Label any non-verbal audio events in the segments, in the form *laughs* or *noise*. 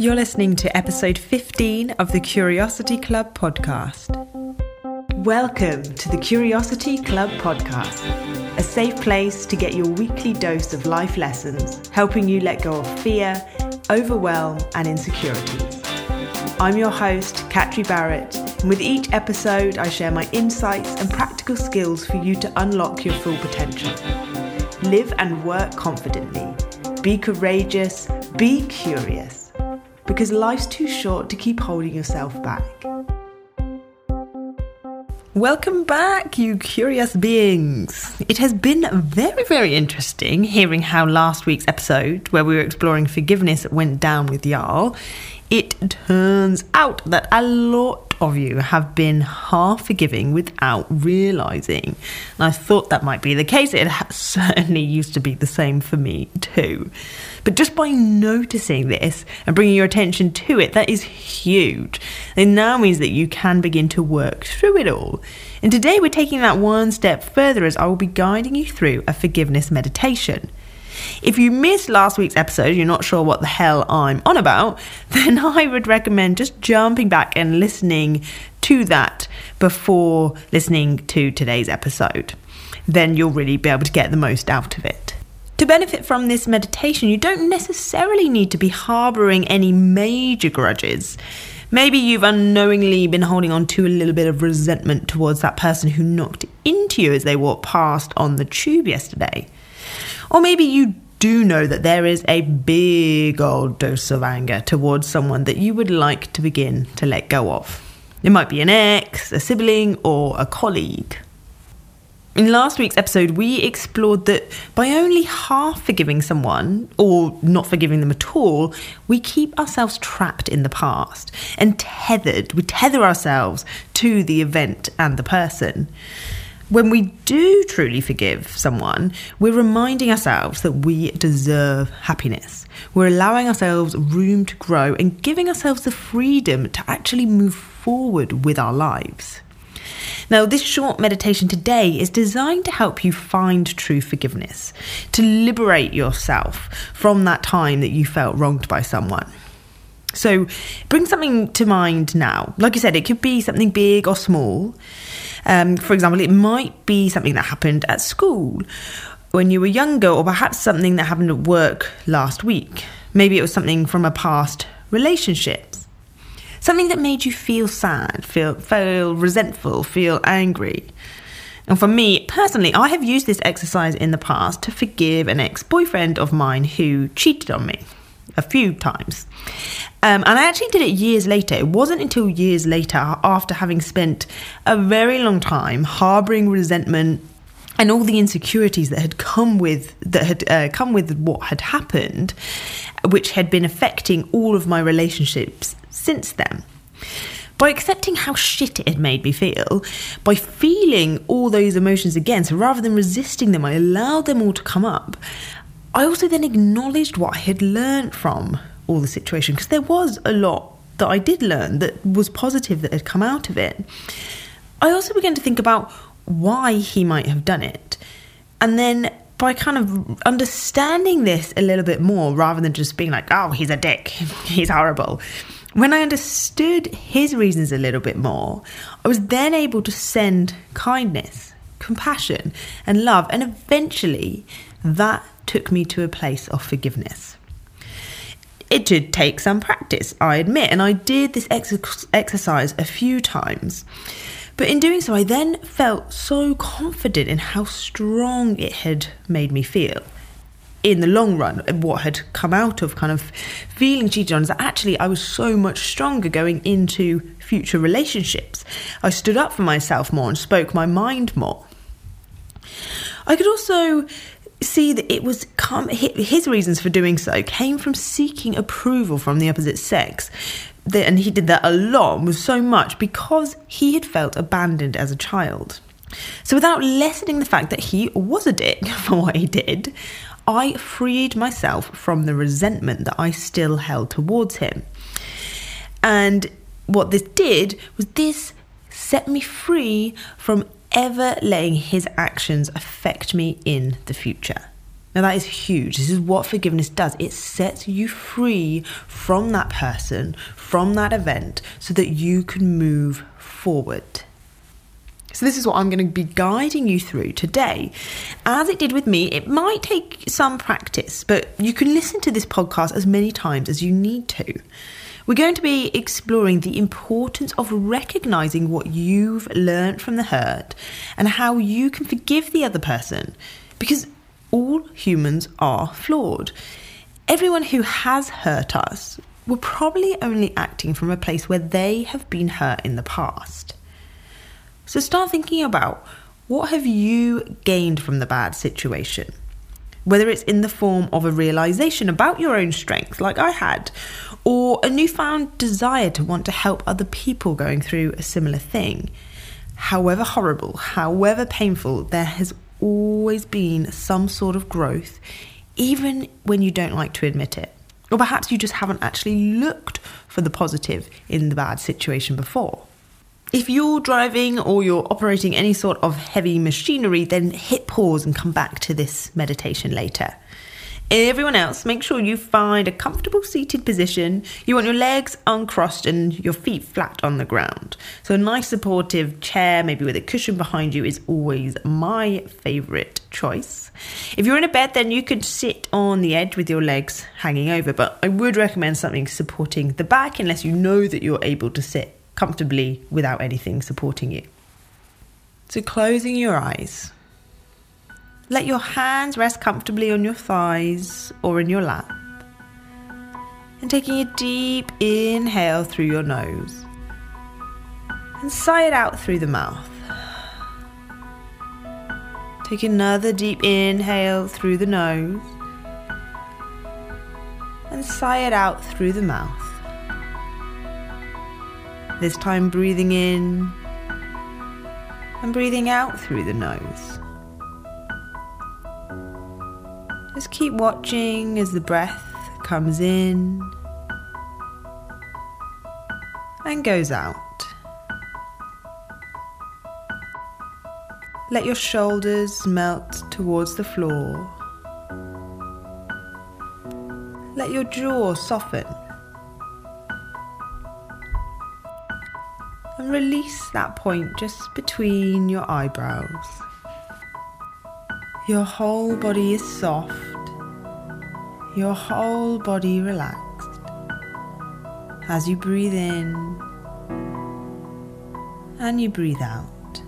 You're listening to episode 15 of the Curiosity Club podcast. Welcome to the Curiosity Club podcast, a safe place to get your weekly dose of life lessons, helping you let go of fear, overwhelm, and insecurities. I'm your host, Catri Barrett, and with each episode, I share my insights and practical skills for you to unlock your full potential. Live and work confidently. Be courageous. Be curious. Because life's too short to keep holding yourself back. Welcome back, you curious beings. It has been very, very interesting hearing how last week's episode, where we were exploring forgiveness, went down with Jarl. It turns out that a lot of you have been half forgiving without realizing. And I thought that might be the case. It *laughs* certainly used to be the same for me too. But just by noticing this and bringing your attention to it, that is huge. It now means that you can begin to work through it all. And today we're taking that one step further as I will be guiding you through a forgiveness meditation. If you missed last week's episode, you're not sure what the hell I'm on about, *laughs* then I would recommend just jumping back and listening to that before listening to today's episode. Then you'll really be able to get the most out of it. To benefit from this meditation, you don't necessarily need to be harboring any major grudges. Maybe you've unknowingly been holding on to a little bit of resentment towards that person who knocked into you as they walked past on the tube yesterday. Or maybe you do know that there is a big old dose of anger towards someone that you would like to begin to let go of. It might be an ex, a sibling, or a colleague. In last week's episode, we explored that by only half forgiving someone, or not forgiving them at all, we keep ourselves trapped in the past and tethered. We tether ourselves to the event and the person. When we do truly forgive someone, we're reminding ourselves that we deserve happiness. We're allowing ourselves room to grow and giving ourselves the freedom to actually move forward with our lives. Now, this short meditation today is designed to help you find true forgiveness, to liberate yourself from that time that you felt wronged by someone. So, bring something to mind now. Like I said, it could be something big or small. Um, for example, it might be something that happened at school when you were younger, or perhaps something that happened at work last week. Maybe it was something from a past relationship. Something that made you feel sad, feel, feel resentful, feel angry. And for me personally, I have used this exercise in the past to forgive an ex boyfriend of mine who cheated on me a few times. Um, and I actually did it years later. It wasn't until years later, after having spent a very long time harboring resentment and all the insecurities that had come with that had uh, come with what had happened, which had been affecting all of my relationships since then. By accepting how shit it had made me feel, by feeling all those emotions again, so rather than resisting them, I allowed them all to come up. I also then acknowledged what I had learned from all the situation because there was a lot that I did learn that was positive that had come out of it. I also began to think about why he might have done it. And then by kind of understanding this a little bit more rather than just being like, oh, he's a dick, *laughs* he's horrible. When I understood his reasons a little bit more, I was then able to send kindness, compassion, and love. And eventually, that took me to a place of forgiveness. It did take some practice, I admit, and I did this ex- exercise a few times. But in doing so, I then felt so confident in how strong it had made me feel. In the long run, what had come out of kind of feeling cheated on is that actually I was so much stronger going into future relationships. I stood up for myself more and spoke my mind more. I could also see that it was come, his reasons for doing so came from seeking approval from the opposite sex. And he did that a lot was so much because he had felt abandoned as a child. So without lessening the fact that he was a dick *laughs* for what he did i freed myself from the resentment that i still held towards him. And what this did was this set me free from ever letting his actions affect me in the future. Now, that is huge. This is what forgiveness does it sets you free from that person, from that event, so that you can move forward. So, this is what I'm going to be guiding you through today. As it did with me, it might take some practice, but you can listen to this podcast as many times as you need to. We're going to be exploring the importance of recognizing what you've learned from the hurt and how you can forgive the other person. Because all humans are flawed. Everyone who has hurt us were probably only acting from a place where they have been hurt in the past. So start thinking about what have you gained from the bad situation? Whether it's in the form of a realization about your own strength, like I had, or a newfound desire to want to help other people going through a similar thing. However horrible, however painful, there has always been some sort of growth, even when you don't like to admit it. Or perhaps you just haven't actually looked for the positive in the bad situation before. If you're driving or you're operating any sort of heavy machinery, then hit pause and come back to this meditation later. Everyone else, make sure you find a comfortable seated position. You want your legs uncrossed and your feet flat on the ground. So, a nice supportive chair, maybe with a cushion behind you, is always my favourite choice. If you're in a bed, then you could sit on the edge with your legs hanging over, but I would recommend something supporting the back unless you know that you're able to sit comfortably without anything supporting you. So, closing your eyes. Let your hands rest comfortably on your thighs or in your lap. And taking a deep inhale through your nose. And sigh it out through the mouth. Take another deep inhale through the nose. And sigh it out through the mouth. This time breathing in and breathing out through the nose. Just keep watching as the breath comes in and goes out. Let your shoulders melt towards the floor. Let your jaw soften. Release that point just between your eyebrows. Your whole body is soft, your whole body relaxed as you breathe in and you breathe out.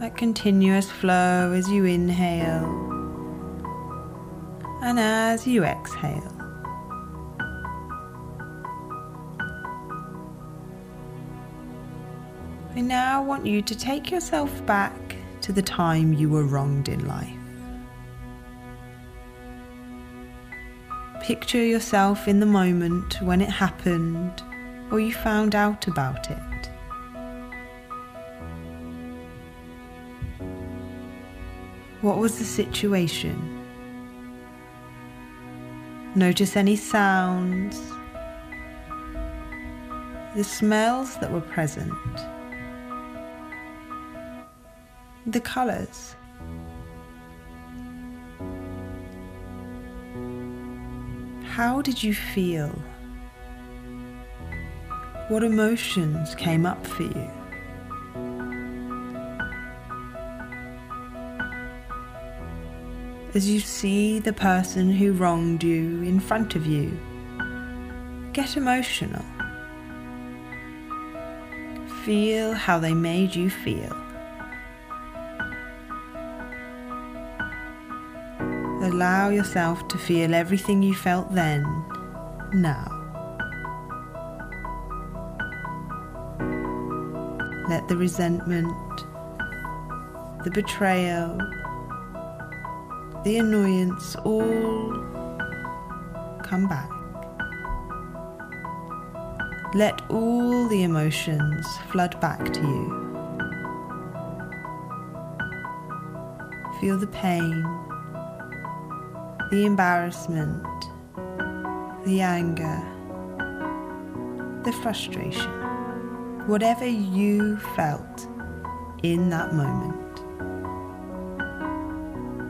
That continuous flow as you inhale and as you exhale. Now want you to take yourself back to the time you were wronged in life. Picture yourself in the moment when it happened or you found out about it. What was the situation? Notice any sounds, the smells that were present the colors. How did you feel? What emotions came up for you? As you see the person who wronged you in front of you, get emotional. Feel how they made you feel. Allow yourself to feel everything you felt then, now. Let the resentment, the betrayal, the annoyance all come back. Let all the emotions flood back to you. Feel the pain, the embarrassment, the anger, the frustration, whatever you felt in that moment.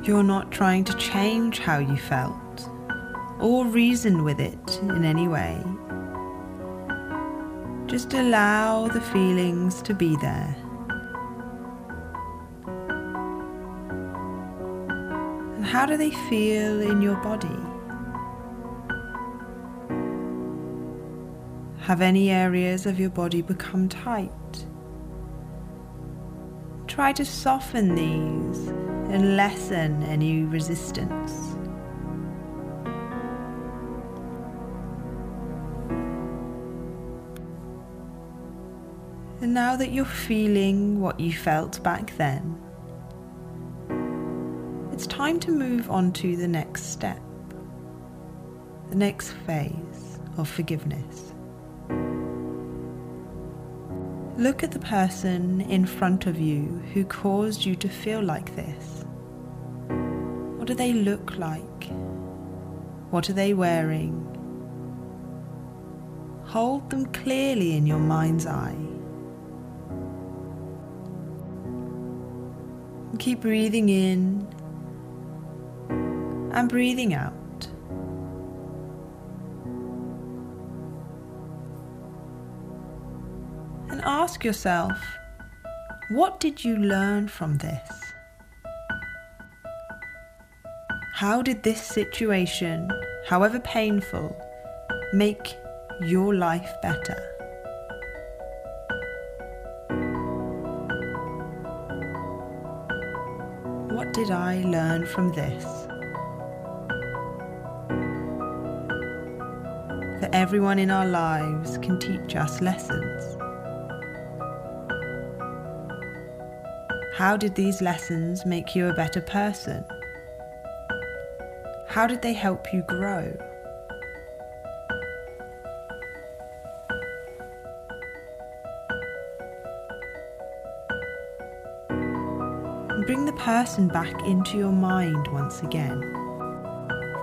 You're not trying to change how you felt or reason with it in any way. Just allow the feelings to be there. How do they feel in your body? Have any areas of your body become tight? Try to soften these and lessen any resistance. And now that you're feeling what you felt back then, it's time to move on to the next step, the next phase of forgiveness. Look at the person in front of you who caused you to feel like this. What do they look like? What are they wearing? Hold them clearly in your mind's eye. Keep breathing in and breathing out. And ask yourself, what did you learn from this? How did this situation, however painful, make your life better? What did I learn from this? That everyone in our lives can teach us lessons. How did these lessons make you a better person? How did they help you grow? bring the person back into your mind once again.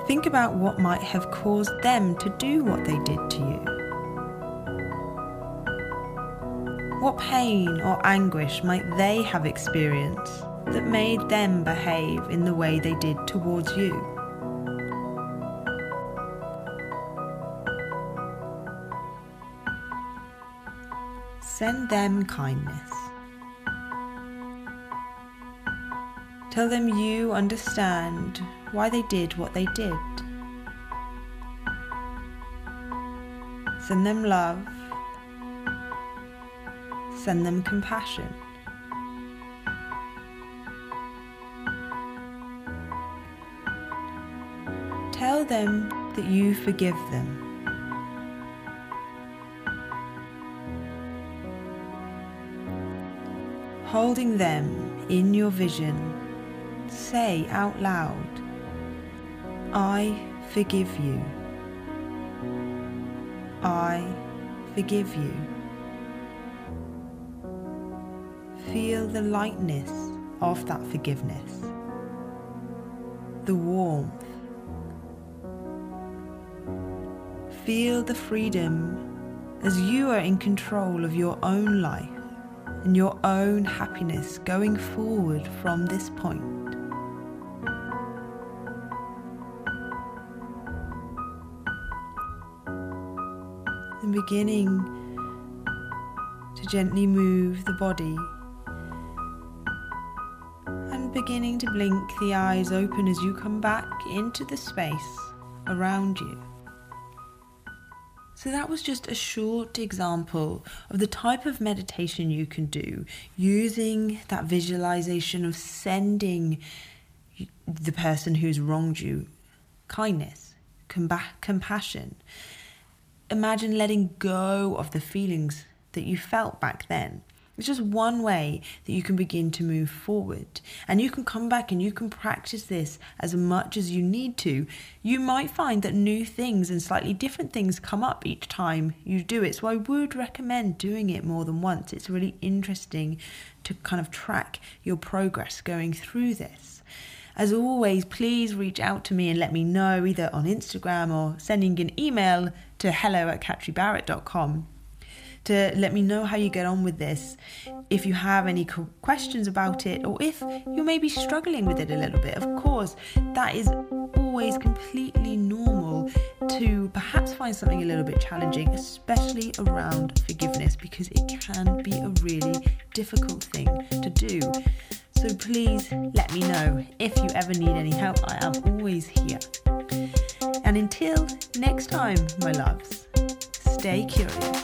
Think about what might have caused them to do what they did to you. What pain or anguish might they have experienced that made them behave in the way they did towards you? Send them kindness. Tell them you understand why they did what they did. Send them love. Send them compassion. Tell them that you forgive them. Holding them in your vision say out loud, I forgive you. I forgive you. Feel the lightness of that forgiveness, the warmth. Feel the freedom as you are in control of your own life and your own happiness going forward from this point. Beginning to gently move the body and beginning to blink the eyes open as you come back into the space around you. So, that was just a short example of the type of meditation you can do using that visualization of sending the person who's wronged you kindness, compassion imagine letting go of the feelings that you felt back then. It's just one way that you can begin to move forward. And you can come back and you can practice this as much as you need to. You might find that new things and slightly different things come up each time you do it. So I would recommend doing it more than once. It's really interesting to kind of track your progress going through this. As always, please reach out to me and let me know either on Instagram or sending an email to hello at catribarrett.com. to let me know how you get on with this. If you have any questions about it, or if you may be struggling with it a little bit, of course, that is always completely normal to perhaps find something a little bit challenging, especially around forgiveness, because it can be a really difficult thing to do. So please let me know if you ever need any help. I am always here. And until next time, my loves, stay curious.